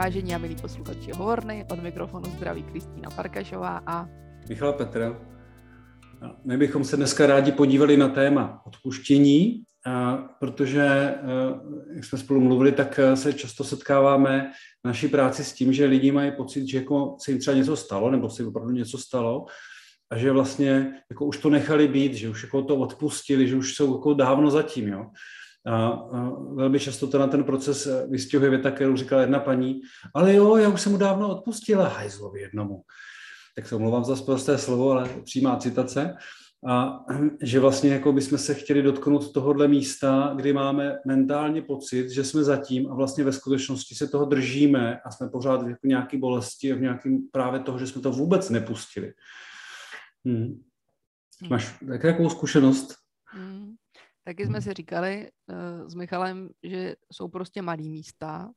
Vážení a milí posluchači Hovorny, od mikrofonu zdraví Kristýna Farkašová a Michal Petr. My bychom se dneska rádi podívali na téma odpuštění, protože, jak jsme spolu mluvili, tak se často setkáváme v naší práci s tím, že lidi mají pocit, že jako se jim třeba něco stalo, nebo se jim opravdu něco stalo, a že vlastně jako už to nechali být, že už jako to odpustili, že už jsou jako dávno zatím. Jo. A, velmi často to na ten proces vystihuje věta, kterou říkala jedna paní, ale jo, já už jsem mu dávno odpustila, hajzlovi jednomu. Tak se omlouvám za prosté slovo, ale přímá citace. A že vlastně jako bychom se chtěli dotknout tohohle místa, kdy máme mentálně pocit, že jsme zatím a vlastně ve skutečnosti se toho držíme a jsme pořád v jako nějaké bolesti a v nějakém právě toho, že jsme to vůbec nepustili. Hmm. Máš jakou zkušenost? Hmm. Taky jsme si říkali uh, s Michalem, že jsou prostě malý místa,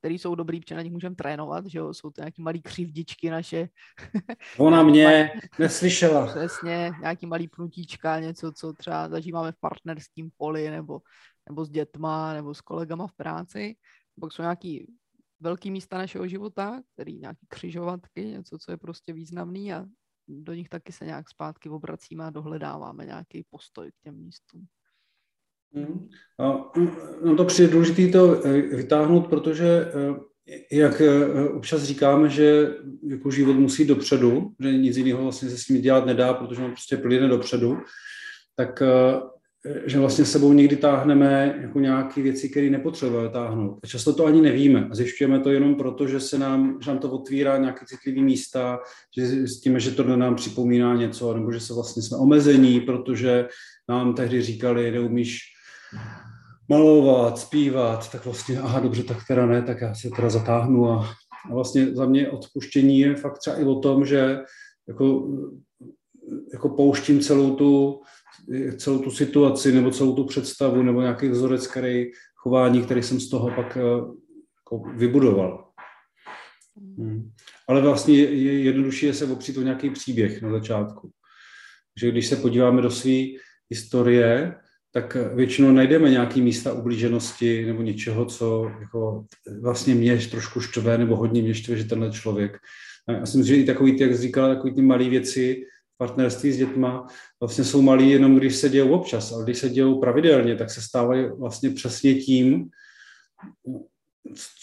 které jsou dobrý, protože na nich můžeme trénovat, že jo, jsou to nějaký malý křivdičky naše. Ona mě neslyšela. Přesně, nějaký malý pnutíčka, něco, co třeba zažíváme v partnerském poli, nebo, nebo s dětma, nebo s kolegama v práci. Pak jsou nějaký velký místa našeho života, který nějaký křižovatky, něco, co je prostě významný a do nich taky se nějak zpátky obracíme a dohledáváme nějaký postoj k těm místům. Hmm. No to přijde důležité to eh, vytáhnout, protože eh, jak eh, občas říkáme, že jako život musí dopředu, že nic jiného vlastně se s ním dělat nedá, protože on prostě plyne dopředu, tak že vlastně sebou někdy táhneme jako nějaké věci, které nepotřebujeme táhnout. A často to ani nevíme. A zjišťujeme to jenom proto, že se nám, že nám to otvírá nějaké citlivé místa, že zjistíme, že to nám připomíná něco, nebo že se vlastně jsme omezení, protože nám tehdy říkali, neumíš malovat, zpívat, tak vlastně, aha, dobře, tak teda ne, tak já se teda zatáhnu a, a vlastně za mě odpuštění je fakt třeba i o tom, že jako, jako pouštím celou tu, celou tu situaci nebo celou tu představu nebo nějaký vzorec, který chování, který jsem z toho pak eh, jako vybudoval. Hmm. Ale vlastně je jednodušší je se opřít o nějaký příběh na začátku. Že když se podíváme do své historie, tak většinou najdeme nějaké místa ublíženosti nebo něčeho, co jako vlastně mě trošku štve nebo hodně mě štve, že tenhle člověk. Já si myslím, že i takový, jak jsi říkala, takový ty malé věci v partnerství s dětma vlastně jsou malý jenom, když se dějou občas, ale když se dějou pravidelně, tak se stávají vlastně přesně tím,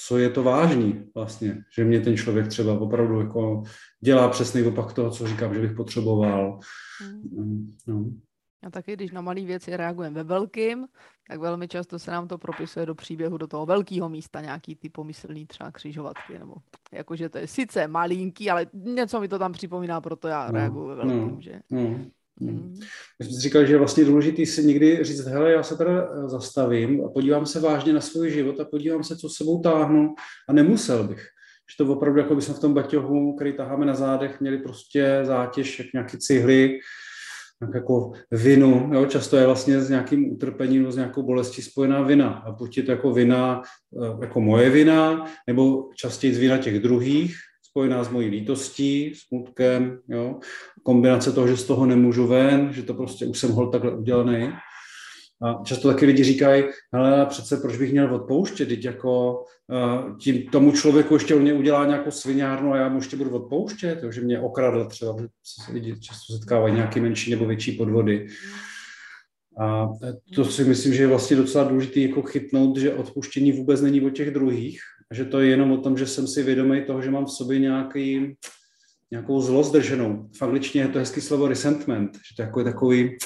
co je to vážný vlastně, že mě ten člověk třeba opravdu jako dělá přesný opak toho, co říkám, že bych potřeboval. Mm. No. A taky, když na malé věci reagujeme ve velkým, tak velmi často se nám to propisuje do příběhu do toho velkého místa, nějaký ty pomyslný třeba křižovatky, nebo jakože to je sice malinký, ale něco mi to tam připomíná, proto já no, reaguju ve velkým, no, že? No. Hmm. My jsme říkal, že je vlastně důležité si někdy říct, hele, já se teda eh, zastavím a podívám se vážně na svůj život a podívám se, co sebou táhnu a nemusel bych. Že to opravdu, jako bychom v tom baťohu, který taháme na zádech, měli prostě zátěž, jak nějaký cihly, jako vinu. Jo? Často je vlastně s nějakým utrpením nebo s nějakou bolestí spojená vina. A buď je to jako vina, eh, jako moje vina, nebo častěji z vina těch druhých, spojená s mojí lítostí, smutkem, jo? kombinace toho, že z toho nemůžu ven, že to prostě už jsem hol takhle udělaný. A často taky lidi říkají, ale přece proč bych měl odpouštět, teď jako uh, tím, tomu člověku ještě on mě udělá nějakou sviňárnu a já mu ještě budu odpouštět, jo, že mě okradl třeba, se lidi často setkávají nějaké menší nebo větší podvody. A to si myslím, že je vlastně docela důležité jako chytnout, že odpuštění vůbec není o těch druhých, že to je jenom o tom, že jsem si vědomý toho, že mám v sobě nějaký, nějakou zlost drženou. V angličtině je to hezký slovo resentment, že to je jako takový,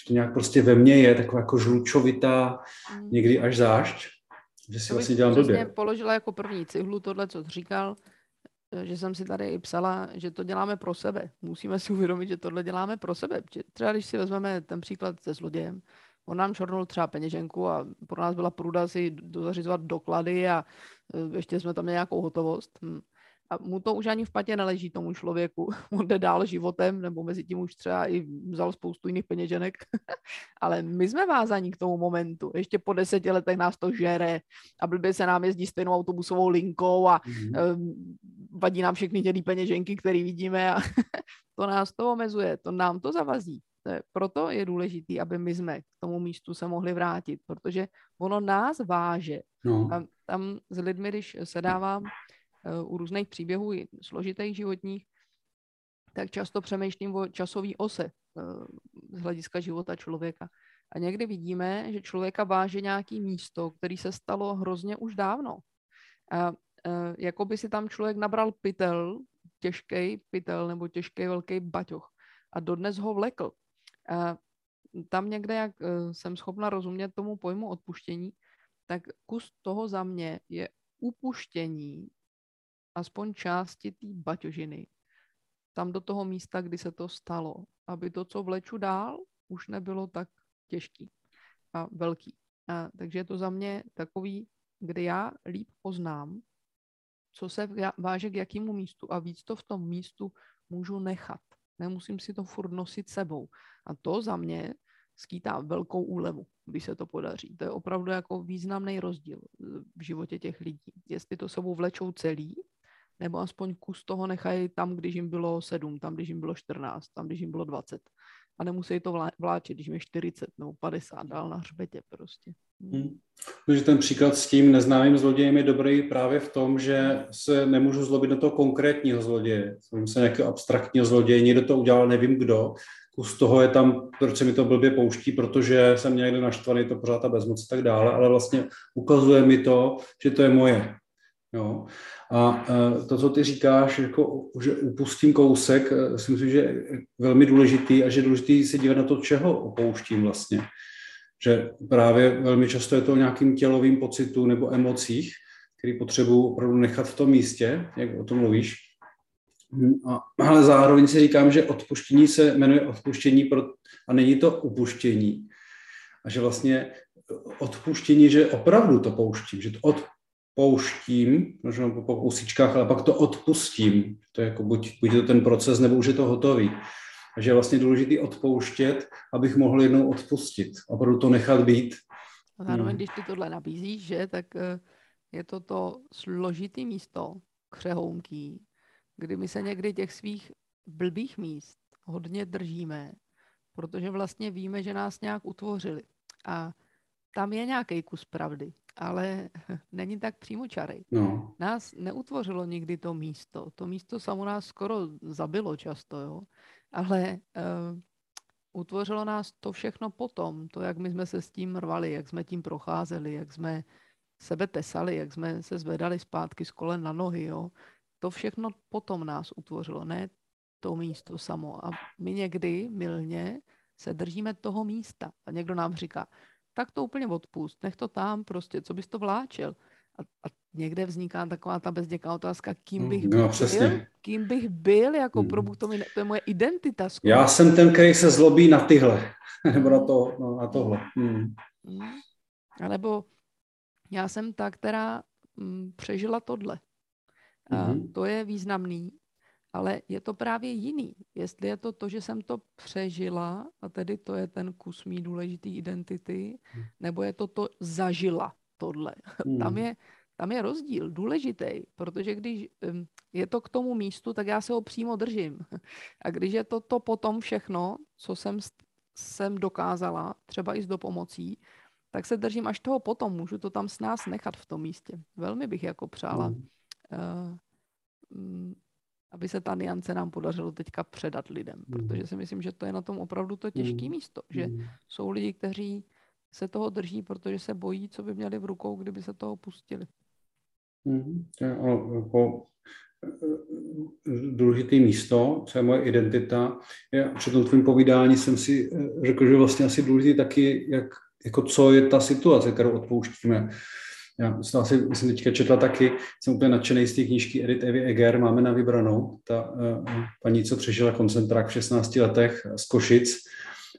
že to nějak prostě ve mně je taková jako žlučovitá, mm. někdy až zášť, že si vlastně dělám blbě. položila jako první cihlu tohle, co jsi říkal, že jsem si tady i psala, že to děláme pro sebe. Musíme si uvědomit, že tohle děláme pro sebe. Třeba když si vezmeme ten příklad se zlodějem, on nám šornul třeba peněženku a pro nás byla průda si zařizovat doklady a e, ještě jsme tam měli nějakou hotovost. Hm a mu to už ani v patě neleží tomu člověku. On jde dál životem, nebo mezi tím už třeba i vzal spoustu jiných peněženek. Ale my jsme vázaní k tomu momentu. Ještě po deseti letech nás to žere a blbě se nám jezdí stejnou autobusovou linkou a mm-hmm. vadí nám všechny tědy peněženky, které vidíme a to nás to omezuje, to nám to zavazí. proto je důležité, aby my jsme k tomu místu se mohli vrátit, protože ono nás váže. No. A tam s lidmi, když se dávám uh, u různých příběhů složitých životních, tak často přemýšlím o časové ose uh, z hlediska života člověka. A někdy vidíme, že člověka váže nějaký místo, který se stalo hrozně už dávno. A uh, jako by si tam člověk nabral pytel, těžký pytel nebo těžký velký baťoch a dodnes ho vlekl. A tam někde, jak jsem schopna rozumět tomu pojmu odpuštění, tak kus toho za mě je upuštění aspoň části té baťožiny. Tam do toho místa, kdy se to stalo, aby to, co vleču dál, už nebylo tak těžký a velký. A, takže je to za mě takový, kde já líp poznám, co se váže k jakému místu a víc to v tom místu můžu nechat. Nemusím si to furt nosit sebou. A to za mě skýtá velkou úlevu, když se to podaří. To je opravdu jako významný rozdíl v životě těch lidí. Jestli to sebou vlečou celý, nebo aspoň kus toho nechají tam, když jim bylo 7, tam, když jim bylo 14, tam, když jim bylo 20 a nemusí to vláčet, když je 40 nebo 50 dál na hřbetě prostě. Hmm. Takže ten příklad s tím neznámým zlodějem je dobrý právě v tom, že se nemůžu zlobit na toho konkrétního zloděje. Jsem se nějakého abstraktního zloděje, někdo to udělal, nevím kdo, kus toho je tam, proč se mi to blbě pouští, protože jsem někde naštvaný, to pořád ta bezmoc a tak dále, ale vlastně ukazuje mi to, že to je moje. Jo. A e, to, co ty říkáš, jako, že upustím kousek, e, si myslím, že je velmi důležitý a že je důležitý se dívat na to, čeho opouštím vlastně. Že právě velmi často je to o nějakým tělovým pocitu nebo emocích, který potřebuji opravdu nechat v tom místě, jak o tom mluvíš. A, ale zároveň si říkám, že odpuštění se jmenuje odpuštění pro, a není to upuštění. A že vlastně odpuštění, že opravdu to pouštím, že to od, pouštím, možná po kousíčkách, ale pak to odpustím. To je jako buď, buď to ten proces, nebo už je to hotový. Takže je vlastně důležité odpouštět, abych mohl jednou odpustit. A opravdu to nechat být. A zároveň, hmm. když ty tohle nabízíš, že, tak eh, je to to složitý místo, křehounký, kdy my se někdy těch svých blbých míst hodně držíme, protože vlastně víme, že nás nějak utvořili. A tam je nějaký kus pravdy ale není tak přímočarej. No. Nás neutvořilo nikdy to místo. To místo samo nás skoro zabilo často, jo. Ale uh, utvořilo nás to všechno potom. To, jak my jsme se s tím rvali, jak jsme tím procházeli, jak jsme sebe tesali, jak jsme se zvedali zpátky z kolen na nohy, jo. To všechno potom nás utvořilo, ne to místo samo. A my někdy milně se držíme toho místa. A někdo nám říká, tak to úplně odpust, nech to tam prostě, co bys to vláčel. A, a někde vzniká taková ta bezděká otázka, kým bych no, byl, přesně. kým bych byl, jako hmm. pro to, mi, to je moje identita. Skoro. Já jsem ten, který se zlobí na tyhle, nebo na, to, no, na tohle. Hmm. Hmm. A nebo já jsem ta, která mm, přežila tohle. A hmm. to je významný, ale je to právě jiný. Jestli je to to, že jsem to přežila, a tedy to je ten kus mý důležitý identity, hmm. nebo je to to zažila tohle. Hmm. Tam, je, tam je rozdíl důležitý, protože když je to k tomu místu, tak já se ho přímo držím. A když je to to potom všechno, co jsem, jsem dokázala, třeba i s dopomocí, tak se držím až toho potom. Můžu to tam s nás nechat v tom místě. Velmi bych jako přála hmm. uh, aby se ta niance nám podařilo teďka předat lidem, mm. protože si myslím, že to je na tom opravdu to těžké mm. místo, že mm. jsou lidi, kteří se toho drží, protože se bojí, co by měli v rukou, kdyby se toho pustili. Mm. Jako důležitý místo, co je moje identita. Já při tom tvým povídání jsem si eh, řekl, že vlastně asi důležitý taky, jak, jako co je ta situace, kterou odpouštíme. Já jsem asi jsem teďka četla taky, jsem úplně nadšený z té knížky Edith Evy Eger, máme na vybranou, ta uh, paní, co přežila koncentrák v 16 letech z Košic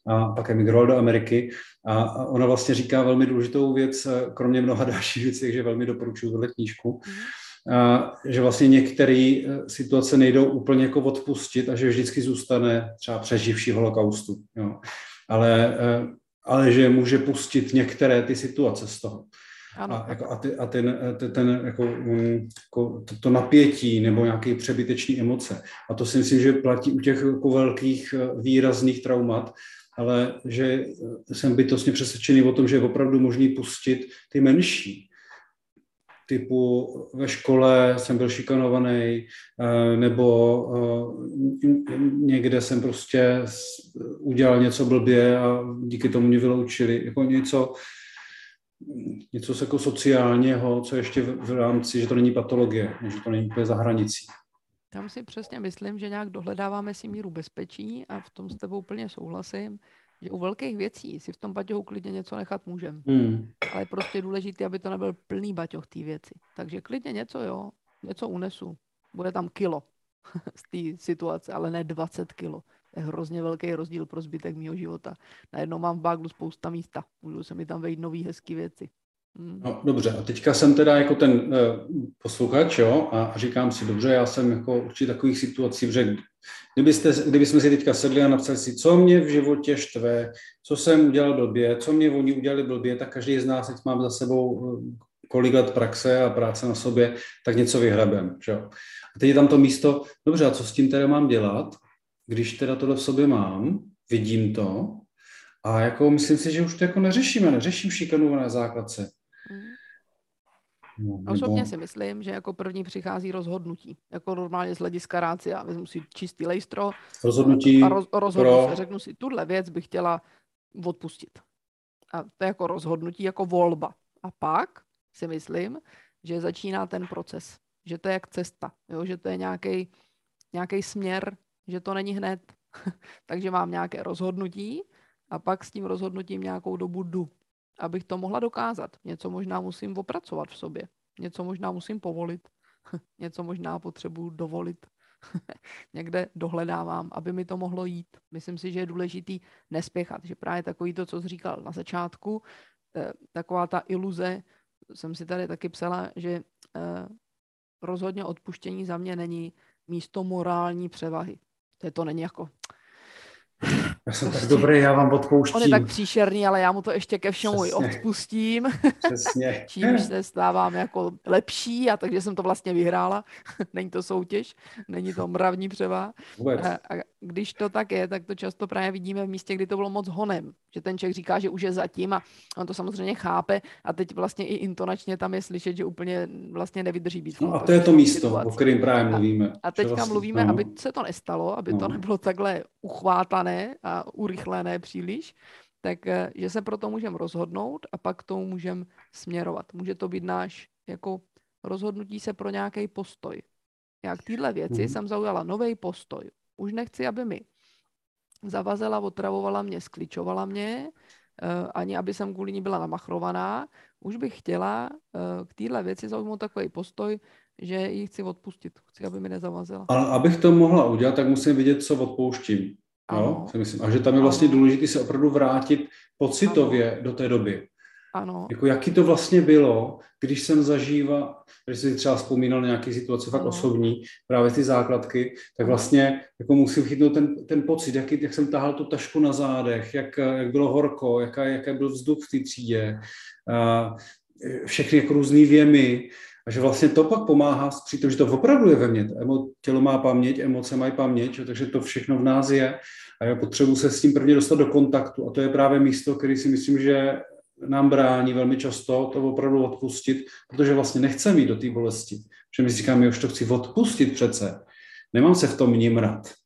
a pak emigrovala do Ameriky a, a ona vlastně říká velmi důležitou věc, eh, kromě mnoha dalších věcí, takže velmi doporučuji tuhle knížku, a, že vlastně některé eh, situace nejdou úplně jako odpustit a že vždycky zůstane třeba přeživší holokaustu. Jo. Ale, ale že může pustit některé ty situace z toho. Ano. A, jako, a, ty, a ten, ten, jako, um, jako to, to napětí nebo nějaké přebytečné emoce. A to si myslím, že platí u těch jako velkých eh, výrazných traumat, ale že jsem bytostně přesvědčený o tom, že je opravdu možný pustit ty menší typu ve škole jsem byl šikanovaný, eh, nebo eh, někde jsem prostě udělal něco blbě a díky tomu mě vyloučili. Jako něco, něco jako sociálního, co ještě v, v rámci, že to není patologie, že to není úplně za hranicí. Tam si přesně myslím, že nějak dohledáváme si míru bezpečí a v tom s tebou úplně souhlasím že u velkých věcí si v tom baťohu klidně něco nechat můžem. Hmm. Ale je prostě důležité, aby to nebyl plný baťoh té věci. Takže klidně něco, jo, něco unesu. Bude tam kilo z té situace, ale ne 20 kilo. Je hrozně velký rozdíl pro zbytek mého života. Najednou mám v baglu spousta místa. Můžu se mi tam vejít nové hezké věci. Hmm. No, dobře, a teďka jsem teda jako ten uh, posluchač, jo, a říkám si, dobře, já jsem jako určitě takových situací, že kdybyste, kdybychom si teďka sedli a napsali si, co mě v životě štve, co jsem udělal blbě, co mě oni udělali blbě, tak každý z nás, teď mám za sebou eh, kolik let praxe a práce na sobě, tak něco vyhrabem, jo. A teď je tam to místo, dobře, a co s tím teda mám dělat, když teda tohle v sobě mám, vidím to, a jako myslím si, že už to jako neřešíme, neřeším šikanu na základce. No, nebo... Osobně si myslím, že jako první přichází rozhodnutí. Jako normálně z hlediska rácia. Vezmu si čistý lejstro rozhodnutí a roz, rozhodnu pro... se. Řeknu si, tuhle věc bych chtěla odpustit. A to je jako rozhodnutí, jako volba. A pak si myslím, že začíná ten proces. Že to je jak cesta. Jo? Že to je nějaký směr, že to není hned. Takže mám nějaké rozhodnutí a pak s tím rozhodnutím nějakou dobu jdu abych to mohla dokázat. Něco možná musím opracovat v sobě. Něco možná musím povolit. Něco možná potřebuji dovolit. Někde dohledávám, aby mi to mohlo jít. Myslím si, že je důležitý nespěchat. Že právě takový to, co jsi říkal na začátku, eh, taková ta iluze, jsem si tady taky psala, že eh, rozhodně odpuštění za mě není místo morální převahy. To, je to není jako já jsem tak dobrý, já vám odpouštím. On je tak příšerný, ale já mu to ještě ke všemu Přesně. odpustím. Přesně. Čímž se stávám jako lepší a takže jsem to vlastně vyhrála. není to soutěž, není to mravní převa. A, a když to tak je, tak to často právě vidíme v místě, kdy to bylo moc honem. Že ten člověk říká, že už je zatím a on to samozřejmě chápe a teď vlastně i intonačně tam je slyšet, že úplně vlastně nevydrží být. No a to je to místo, situaci. o kterém právě mluvíme. A, a teďka vlastně, mluvíme, no. aby se to nestalo, aby no. to nebylo takhle uchvátané a urychlené příliš, tak eh, že se proto můžeme rozhodnout a pak tomu můžeme směrovat. Může to být náš jako rozhodnutí se pro nějaký postoj. Já k téhle věci mm. jsem zaujala nový postoj. Už nechci, aby mi zavazela, otravovala mě, skličovala mě, uh, ani aby jsem kvůli ní byla namachrovaná. Už bych chtěla uh, k téhle věci zaujmout takový postoj, že ji chci odpustit. Chci, aby mi nezavazila. Ale abych to mohla udělat, tak musím vidět, co odpouštím. Jo, si myslím. A že tam je vlastně ano. důležité se opravdu vrátit pocitově ano. do té doby. Ano. Jako jaký to vlastně bylo, když jsem zažíval, když jsi třeba vzpomínal na nějaké situace fakt ano. osobní, právě ty základky, tak vlastně jako musím chytnout ten, ten pocit, jak, jak jsem tahal tu tašku na zádech, jak, jak bylo horko, jaká, jaký byl vzduch v té třídě, a všechny jako různé věmy, a že vlastně to pak pomáhá, protože to opravdu je ve mně. Tělo má paměť, emoce mají paměť, takže to všechno v nás je. A já potřebuji se s tím prvně dostat do kontaktu. A to je právě místo, který si myslím, že nám brání velmi často to opravdu odpustit, protože vlastně nechceme jít do té bolesti. Protože my říkáme, už to chci odpustit přece. Nemám se v tom rád.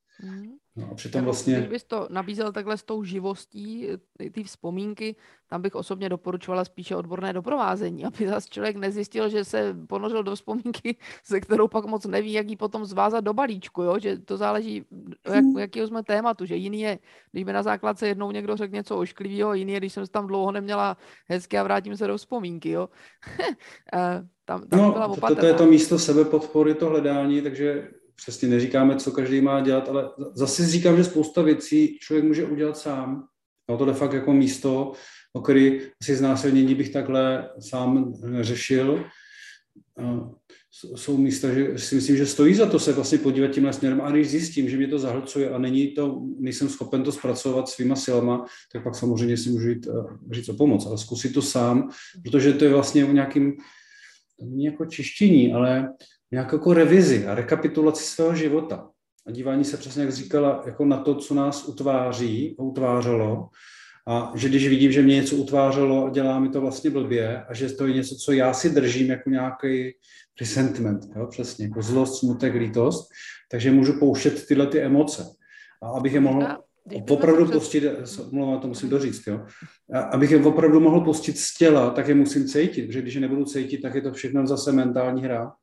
No a přitom vlastně... Když bys to nabízel takhle s tou živostí, ty vzpomínky, tam bych osobně doporučovala spíše odborné doprovázení, aby zase člověk nezjistil, že se ponořil do vzpomínky, se kterou pak moc neví, jak ji potom zvázat do balíčku, jo? že to záleží, jak, jakýho jsme tématu, že jiný je, když mi na základce jednou někdo řekl něco ošklivého, jiný je, když jsem se tam dlouho neměla hezky a vrátím se do vzpomínky. Jo? tam, tam no, byla to, to je to místo sebepodpory, to hledání, takže přesně neříkáme, co každý má dělat, ale zase říkám, že spousta věcí člověk může udělat sám. No to je fakt jako místo, o který asi znásilnění bych takhle sám neřešil. jsou místa, že si myslím, že stojí za to se vlastně podívat tímhle směrem a když zjistím, že mě to zahlcuje a není to, nejsem schopen to zpracovat svýma silama, tak pak samozřejmě si můžu jít, eh, říct o pomoc, ale zkusit to sám, protože to je vlastně o nějakým, to není jako čištění, ale nějakou jako revizi a rekapitulaci svého života. A dívání se přesně, jak říkala, jako na to, co nás utváří a utvářelo a že když vidím, že mě něco utvářelo a dělá mi to vlastně blbě a že to je něco, co já si držím jako nějaký resentment, jo, přesně, jako zlost, smutek, lítost, takže můžu pouštět tyhle ty emoce. A abych je mohl opravdu pustit, mluvám, to musím doříct, jo, a abych je opravdu mohl pustit z těla, tak je musím cítit, protože když je nebudu cítit, tak je to všechno zase mentální hra.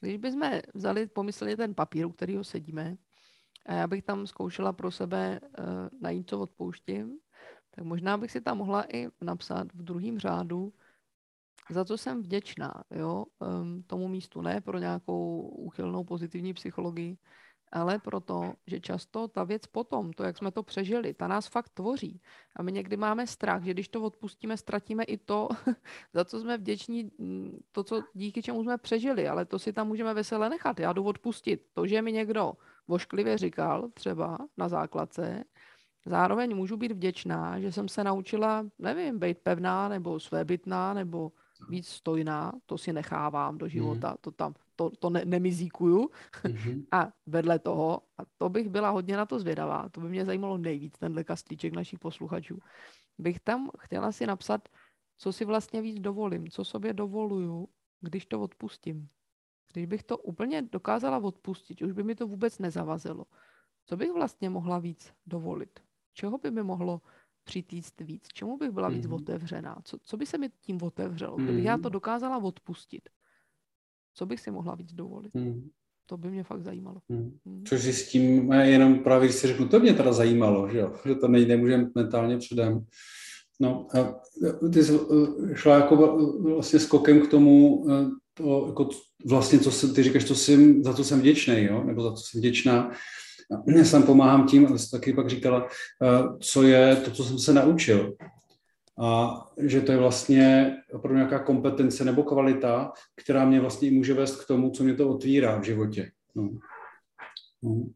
Když bychom vzali, pomysleli ten papír, u kterého sedíme, a já bych tam zkoušela pro sebe uh, najít, co odpouštím, tak možná bych si tam mohla i napsat v druhém řádu, za co jsem vděčná, jo, um, tomu místu, ne pro nějakou úchylnou pozitivní psychologii, ale proto, že často ta věc potom, to, jak jsme to přežili, ta nás fakt tvoří. A my někdy máme strach, že když to odpustíme, ztratíme i to, za co jsme vděční, to, co, díky čemu jsme přežili, ale to si tam můžeme veselé nechat. Já jdu odpustit. To, že mi někdo vošklivě říkal, třeba na základce, zároveň můžu být vděčná, že jsem se naučila, nevím, být pevná nebo svébytná nebo víc stojná, to si nechávám do života, mm. to tam, to, to ne, nemizíkuju. Mm-hmm. A vedle toho, a to bych byla hodně na to zvědavá, to by mě zajímalo nejvíc, tenhle kastlíček našich posluchačů, bych tam chtěla si napsat, co si vlastně víc dovolím, co sobě dovoluju, když to odpustím. Když bych to úplně dokázala odpustit, už by mi to vůbec nezavazilo. Co bych vlastně mohla víc dovolit? Čeho by mi mohlo přitíct víc? Čemu bych byla víc mm. otevřená? Co, co by se mi tím otevřelo? Kdybych já to mhm. dokázala odpustit, co bych si mohla víc dovolit? Mm. To by mě fakt zajímalo. Mm. Mm. Což s tím, jenom právě když si řeknu, to mě teda zajímalo, že, jo? že to ne, nemůžeme mentálně předem. No a ty jsi eh, šla jako vlastně skokem k tomu, to, jako vlastně, co se, ty říkáš, to jsem, za to jsem vděčný, jo? nebo za to jsem vděčná. Já sám pomáhám tím, a jsi taky pak říkala, co je to, co jsem se naučil. A že to je vlastně opravdu nějaká kompetence nebo kvalita, která mě vlastně může vést k tomu, co mě to otvírá v životě. No. No.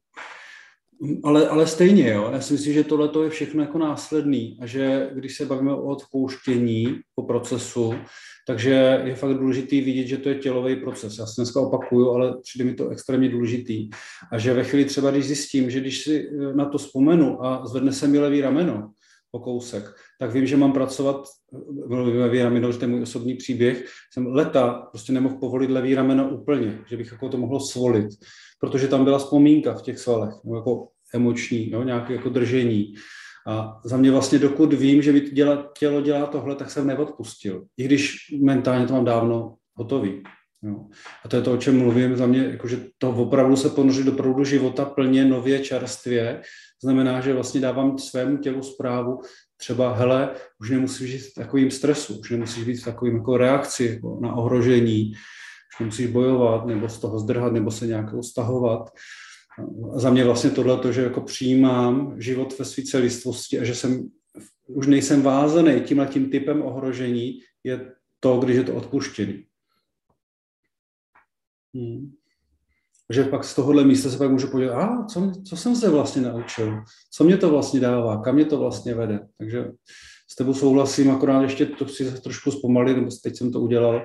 Ale, ale stejně, jo, já si myslím, že tohle je všechno jako následný a že když se bavíme o odpouštění po procesu, takže je fakt důležitý vidět, že to je tělový proces. Já se dneska opakuju, ale přijde mi to extrémně důležitý. A že ve chvíli třeba, když zjistím, že když si na to vzpomenu a zvedne se mi levý rameno o kousek, tak vím, že mám pracovat, levý rameno, že to je můj osobní příběh, jsem leta prostě nemohl povolit levý rameno úplně, že bych jako to mohlo svolit, protože tam byla vzpomínka v těch svalech, jako emoční, jo, nějaké jako držení. A za mě vlastně, dokud vím, že mi děla, tělo dělá tohle, tak jsem neodpustil. I když mentálně to mám dávno hotový. Jo. A to je to, o čem mluvím, za mě, jakože to opravdu se ponořit do proudu života plně, nově, čerstvě, znamená, že vlastně dávám svému tělu zprávu, třeba, hele, už nemusíš žít v takovým stresu, už nemusíš být v takovým jako reakci jako na ohrožení, už nemusíš bojovat, nebo z toho zdrhat, nebo se nějak stahovat za mě vlastně tohle, to, že jako přijímám život ve své celistvosti a že jsem, už nejsem vázaný tímhle tím typem ohrožení, je to, když je to odpuštěný. Hmm. Že pak z tohohle místa se pak můžu podívat, a co, co jsem se vlastně naučil, co mě to vlastně dává, kam mě to vlastně vede. Takže s tebou souhlasím, akorát ještě to chci trošku zpomalit, nebo teď jsem to udělal,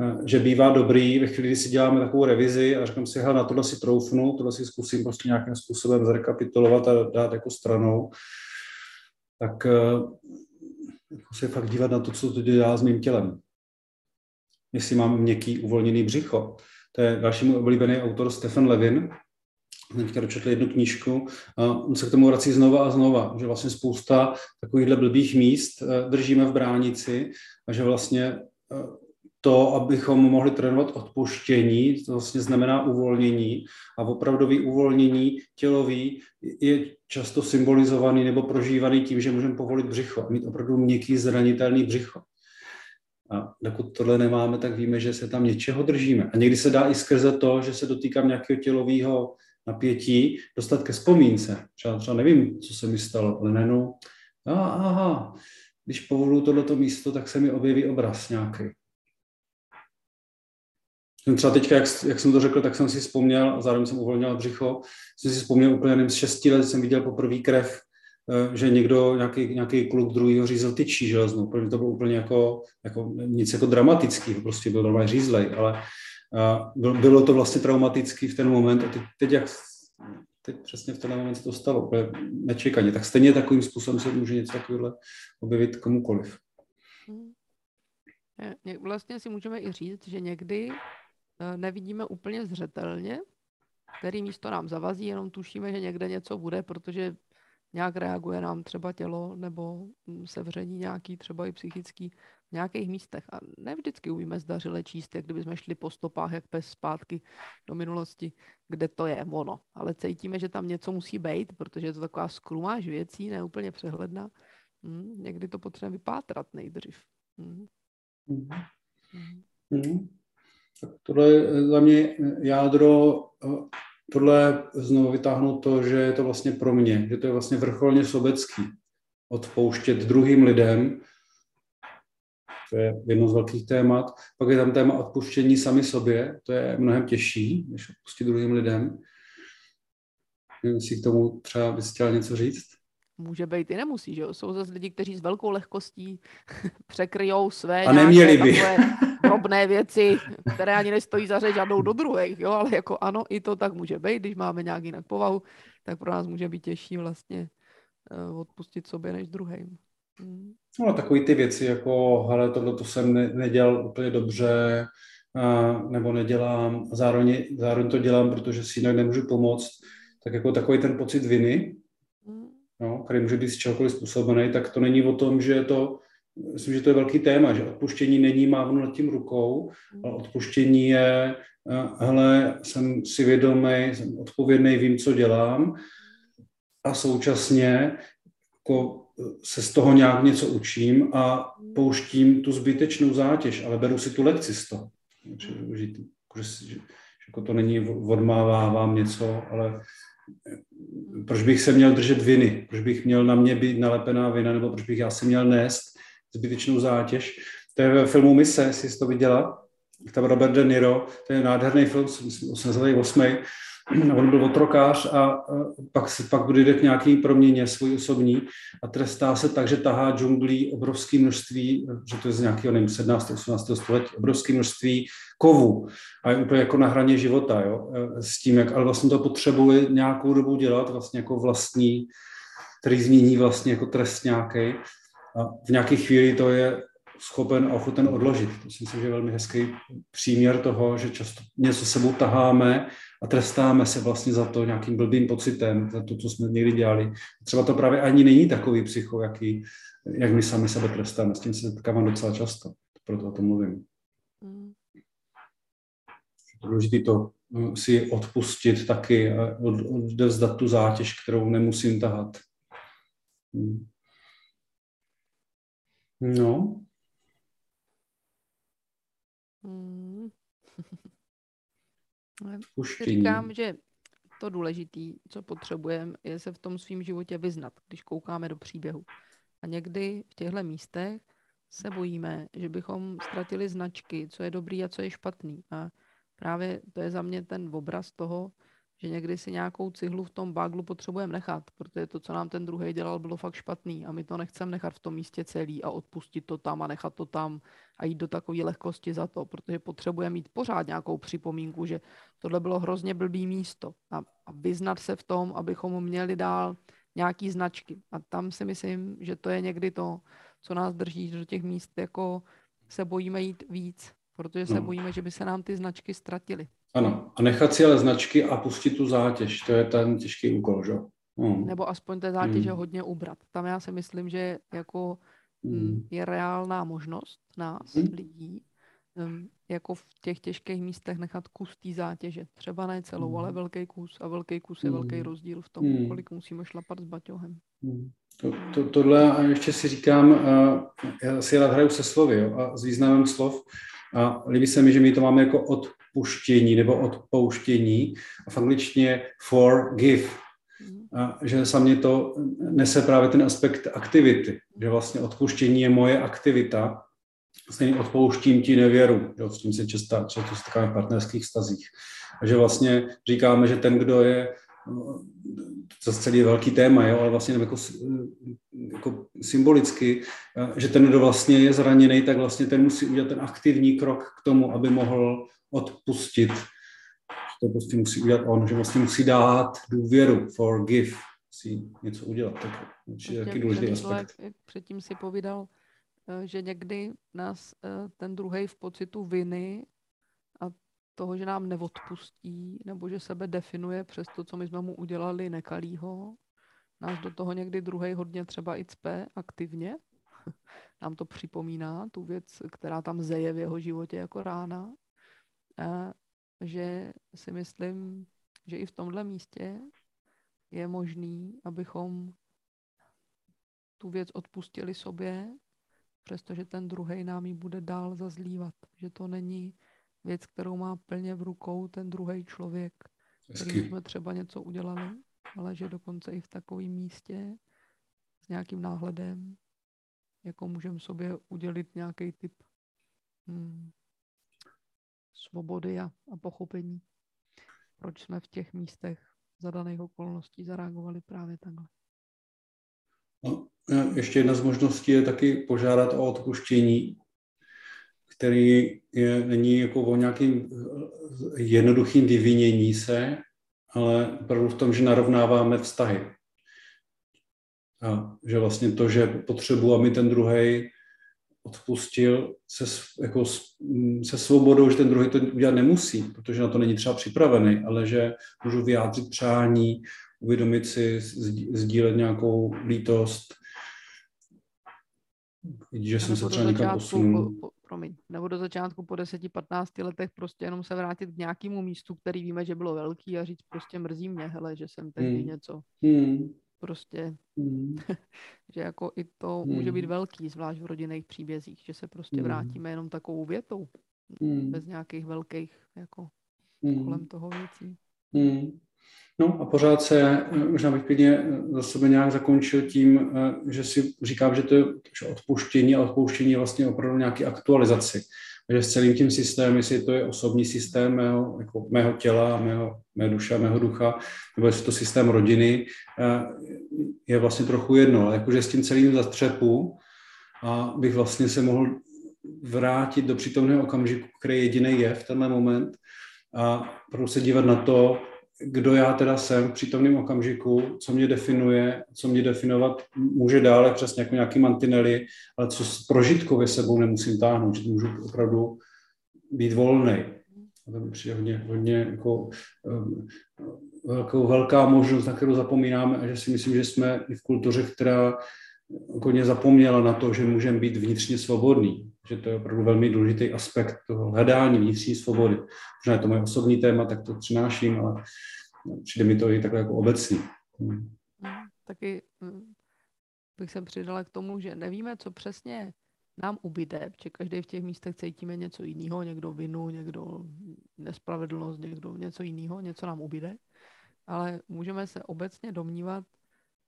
Eh, že bývá dobrý ve chvíli, kdy si děláme takovou revizi a říkám si, na tohle si troufnu, tohle si zkusím prostě nějakým způsobem zrekapitulovat a dát jako stranou, tak eh, jako se fakt dívat na to, co to dělá s mým tělem. Jestli mám měkký uvolněný břicho. To je další můj oblíbený autor Stefan Levin, teďka dočetl jednu knížku on se k tomu vrací znova a znova, že vlastně spousta takovýchhle blbých míst eh, držíme v bránici a že vlastně to, abychom mohli trénovat odpuštění, to vlastně znamená uvolnění a opravdový uvolnění tělový je často symbolizovaný nebo prožívaný tím, že můžeme povolit břicho, mít opravdu měkký zranitelný břicho. A dokud tohle nemáme, tak víme, že se tam něčeho držíme. A někdy se dá i skrze to, že se dotýkám nějakého tělového napětí, dostat ke vzpomínce. Třeba, třeba nevím, co se mi stalo, ale najednou, aha, když povoluju tohleto místo, tak se mi objeví obraz nějaký Třeba teďka, jak, jak jsem to řekl, tak jsem si vzpomněl, a zároveň jsem uvolnil břicho, jsem si vzpomněl úplně, nevím, z šesti let jsem viděl poprvé krev, že někdo, nějaký, nějaký kluk druhýho řízel tyčí železnou. Pro mě to bylo úplně jako, jako nic jako dramatického, prostě byl normálně řízlej, ale uh, bylo to vlastně traumatický v ten moment a teď, teď jak teď přesně v ten moment se to stalo, úplně nečekaně. Tak stejně takovým způsobem se může něco takového objevit komukoliv. Vlastně si můžeme i říct, že někdy eh, nevidíme úplně zřetelně, který místo nám zavazí, jenom tušíme, že někde něco bude, protože nějak reaguje nám třeba tělo nebo sevření nějaký třeba i psychický v nějakých místech. A ne vždycky umíme zdařile číst, jak kdyby jsme šli po stopách, jak pes zpátky do minulosti, kde to je ono. Ale cítíme, že tam něco musí být, protože je to taková skrumáž věcí, neúplně přehledná. Hmm, někdy to potřebujeme vypátrat nejdřív. Hmm. Mm-hmm. Mm-hmm. Tak tohle je za mě jádro, tohle znovu vytáhnout to, že je to vlastně pro mě, že to je vlastně vrcholně sobecký. Odpouštět druhým lidem, to je jedno z velkých témat. Pak je tam téma odpuštění sami sobě, to je mnohem těžší, než odpustit druhým lidem. Nevím, k tomu třeba bys chtěl něco říct? Může být i nemusí, že jo? Jsou zase lidi, kteří s velkou lehkostí překryjou své a neměli by. drobné věci, které ani nestojí za řeč a do druhých, jo? Ale jako ano, i to tak může být, když máme nějak jinak povahu, tak pro nás může být těžší vlastně uh, odpustit sobě než druhým. Hmm. No takový ty věci jako, hele, tohle to jsem ne, nedělal úplně dobře, uh, nebo nedělám, zároveň, zároveň to dělám, protože si jinak nemůžu pomoct, tak jako takový ten pocit viny, no, který může být z čehokoliv způsobený, tak to není o tom, že je to, myslím, že to je velký téma, že odpuštění není mávnu nad tím rukou, ale odpuštění je, eh, hele, jsem si vědomý, jsem odpovědný, vím, co dělám. A současně jako se z toho nějak něco učím a pouštím tu zbytečnou zátěž, ale beru si tu lekci z toho. Že, že, že jako to není odmávám něco, ale proč bych se měl držet viny, proč bych měl na mě být nalepená vina, nebo proč bych já si měl nést zbytečnou zátěž. To je ve filmu Mise, jestli jsi to viděla, tam Robert De Niro, to je nádherný film, 88. On byl otrokář a pak, pak dojde k nějaký proměně svůj osobní a trestá se tak, že tahá džunglí obrovské množství, že to je z nějakého, nevím, 17. 18. století, obrovské množství kovů a je úplně jako na hraně života, jo, s tím, jak, ale vlastně to potřebuje nějakou dobu dělat, vlastně jako vlastní, který změní vlastně jako trest nějaký. A v nějaké chvíli to je schopen a ochoten odložit. To si myslím, že je velmi hezký příměr toho, že často něco sebou taháme a trestáme se vlastně za to nějakým blbým pocitem, za to, co jsme někdy dělali. Třeba to právě ani není takový psycho, jaký, jak my sami sebe trestáme. S tím se setkávám docela často, proto o tom mluvím. Mm. Důležité to eh, si odpustit taky a odevzdat tu zátěž, kterou nemusím tahat. Hmm. No. Hmm. Říkám, že to důležité, co potřebujeme, je se v tom svém životě vyznat, když koukáme do příběhu. A někdy v těchto místech se bojíme, že bychom ztratili značky, co je dobrý a co je špatný. A právě to je za mě ten obraz toho, že někdy si nějakou cihlu v tom baglu potřebujeme nechat, protože to, co nám ten druhý dělal, bylo fakt špatný a my to nechceme nechat v tom místě celý a odpustit to tam a nechat to tam a jít do takové lehkosti za to, protože potřebujeme mít pořád nějakou připomínku, že tohle bylo hrozně blbý místo a, a vyznat se v tom, abychom měli dál nějaký značky. A tam si myslím, že to je někdy to, co nás drží do těch míst, jako se bojíme jít víc, protože se no. bojíme, že by se nám ty značky ztratily. Ano, a nechat si ale značky a pustit tu zátěž, to je ten těžký úkol, že? Hmm. Nebo aspoň té zátěže hmm. hodně ubrat. Tam já si myslím, že jako hmm. je reálná možnost nás, hmm. lidí, um, jako v těch těžkých místech nechat kus té zátěže. Třeba ne celou, hmm. ale velký kus. A velký kus je hmm. velký rozdíl v tom, hmm. kolik musíme šlapat s baťohem. Hmm. To, to, tohle a ještě si říkám, uh, já si rád hraju se slovy jo, a s významem slov. A líbí se mi, že my to máme jako od odpuštění nebo odpouštění a v angličtině forgive. A že sami to nese právě ten aspekt aktivity, že vlastně odpuštění je moje aktivita vlastně odpouštím ti nevěru, jo, s tím se často, často setkáme v partnerských stazích. A že vlastně říkáme, že ten, kdo je, to celý je velký téma, jo, ale vlastně jako, jako symbolicky, že ten, kdo vlastně je zraněný, tak vlastně ten musí udělat ten aktivní krok k tomu, aby mohl odpustit. To prostě musí udělat on, že vlastně musí dát důvěru, forgive, musí něco udělat. Tak určitě taky důležitý aspekt. Předtím si povídal, eh, že někdy nás eh, ten druhý v pocitu viny a toho, že nám neodpustí, nebo že sebe definuje přes to, co my jsme mu udělali nekalýho, nás do toho někdy druhý hodně třeba i cpe aktivně. Nám to připomíná tu věc, která tam zeje v jeho životě jako rána. A že si myslím, že i v tomhle místě je možný, abychom tu věc odpustili sobě, přestože ten druhý nám ji bude dál zazlívat. Že to není věc, kterou má plně v rukou ten druhý člověk, který jsme třeba něco udělali, ale že dokonce i v takovém místě s nějakým náhledem, jako můžeme sobě udělit nějaký typ. Hmm, svobody a, a pochopení, proč jsme v těch místech za daných okolností zareagovali právě takhle. No, ještě jedna z možností je taky požádat o odpuštění, který je, není jako o nějakým jednoduchým vyvinění se, ale opravdu v tom, že narovnáváme vztahy. A že vlastně to, že potřebuji, aby ten druhý odpustil se, jako, se svobodou, že ten druhý to udělat nemusí, protože na to není třeba připravený, ale že můžu vyjádřit přání, uvědomit si, sdílet nějakou lítost, že jsem se třeba někam posunul. Po, po, promiň, nebo do začátku po 10-15 letech prostě jenom se vrátit k nějakému místu, který víme, že bylo velký a říct prostě mrzí mě, hele, že jsem tehdy hmm. něco hmm prostě, hmm. že jako i to hmm. může být velký, zvlášť v rodinných příbězích, že se prostě hmm. vrátíme jenom takovou větou, hmm. bez nějakých velkých jako hmm. kolem toho věcí. Hmm. No a pořád se, možná bych klidně za sebe nějak zakončil tím, že si říkám, že to je že odpuštění a odpouštění je vlastně opravdu nějaký aktualizaci že s celým tím systémem, jestli to je osobní systém mého, jako mého těla, mého, mé duše, mého ducha, nebo jestli to systém rodiny, eh, je vlastně trochu jedno. Jakože s tím celým zastřepu a bych vlastně se mohl vrátit do přítomného okamžiku, který jediný je v tenhle moment a prostě dívat na to, kdo já teda jsem v přítomném okamžiku, co mě definuje, co mě definovat může dále přes nějaké, nějaké mantinely, ale co prožitkově sebou nemusím táhnout, že můžu opravdu být volný. To mi přijde hodně, hodně jako, um, velkou, velká možnost, na kterou zapomínáme a že si myslím, že jsme i v kultuře, která hodně zapomněla na to, že můžeme být vnitřně svobodný, že to je opravdu velmi důležitý aspekt toho hledání vnitřní svobody. Možná je to moje osobní téma, tak to přináším, ale přijde mi to i takhle jako obecný. Hmm. Taky hm, bych se přidala k tomu, že nevíme, co přesně nám ubyde, protože každý v těch místech cítíme něco jiného, někdo vinu, někdo nespravedlnost, někdo něco jiného, něco nám ubyde, ale můžeme se obecně domnívat,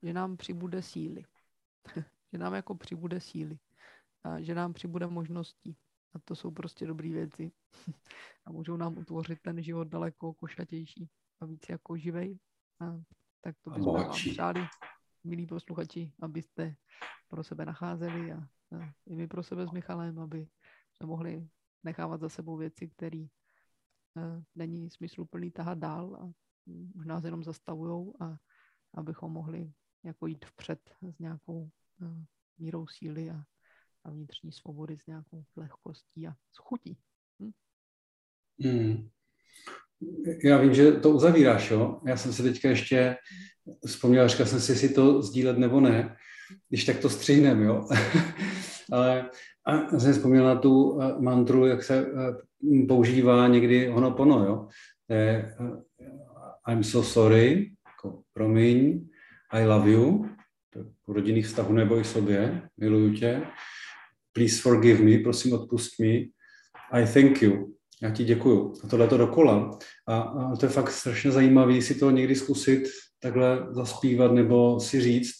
že nám přibude síly. že nám jako přibude síly a že nám přibude možností. A to jsou prostě dobré věci. a můžou nám utvořit ten život daleko košatější a víc jako živej. A tak to bychom vám přáli, milí posluchači, abyste pro sebe nacházeli a, a i my pro sebe s Michalem, aby jsme mohli nechávat za sebou věci, které uh, není smysluplný tahat dál a už nás jenom zastavujou a abychom mohli jako jít vpřed s nějakou uh, mírou síly a a vnitřní svobody s nějakou lehkostí a s chutí. Hm? Hmm. Já vím, že to uzavíráš, jo? Já jsem si teďka ještě vzpomněl, říkal jsem si, jestli to sdílet nebo ne, když tak to střihnem, jo? Ale a jsem vzpomněl na tu eh, mantru, jak se eh, používá někdy honopono, jo? To je eh, I'm so sorry, jako promiň, I love you, u rodinných vztahů nebo i sobě, miluju tě, please forgive me, prosím odpust mi, I thank you, já ti děkuju. A tohle to dokola. A, a to je fakt strašně zajímavé si to někdy zkusit takhle zaspívat nebo si říct.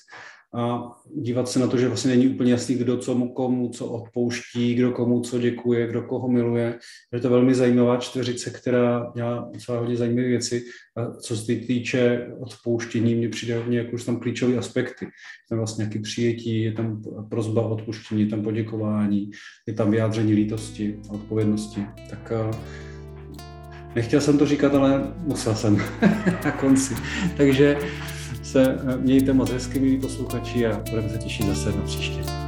A dívat se na to, že vlastně není úplně jasný, kdo co komu co odpouští, kdo komu co děkuje, kdo koho miluje. Je to velmi zajímavá čtveřice, která dělá docela hodně zajímavé věci. A co se týče odpouštění, mě přijde hodně jako už tam klíčové aspekty. Je tam vlastně nějaké přijetí, je tam prozba o odpuštění, je tam poděkování, je tam vyjádření lítosti a odpovědnosti. Tak nechtěl jsem to říkat, ale musel jsem na konci. Takže se mějte moc hezky, milí posluchači, a budeme se těšit zase na příště.